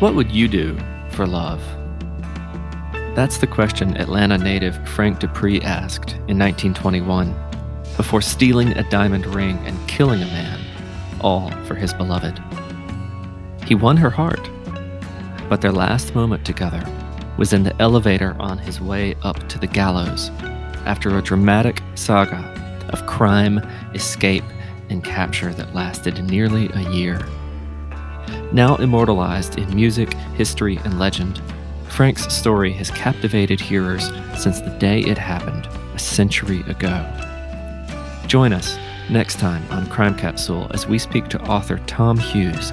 What would you do for love? That's the question Atlanta native Frank DuPre asked in 1921 before stealing a diamond ring and killing a man, all for his beloved. He won her heart, but their last moment together was in the elevator on his way up to the gallows after a dramatic saga of crime, escape, and capture that lasted nearly a year. Now immortalized in music, history, and legend, Frank's story has captivated hearers since the day it happened a century ago. Join us next time on Crime Capsule as we speak to author Tom Hughes,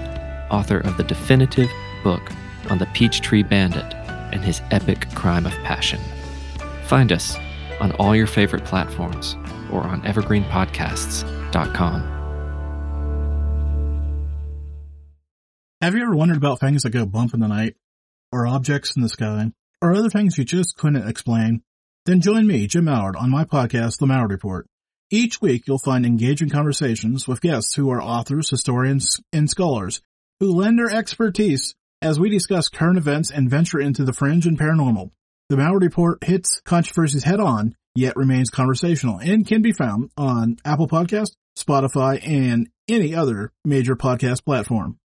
author of the definitive book on the Peachtree Bandit and his epic crime of passion. Find us on all your favorite platforms or on evergreenpodcasts.com. Have you ever wondered about things that go bump in the night, or objects in the sky, or other things you just couldn't explain? Then join me, Jim Mallard, on my podcast, The Mallard Report. Each week you'll find engaging conversations with guests who are authors, historians, and scholars who lend their expertise as we discuss current events and venture into the fringe and paranormal. The Mallard Report hits controversies head on, yet remains conversational and can be found on Apple Podcast, Spotify, and any other major podcast platform.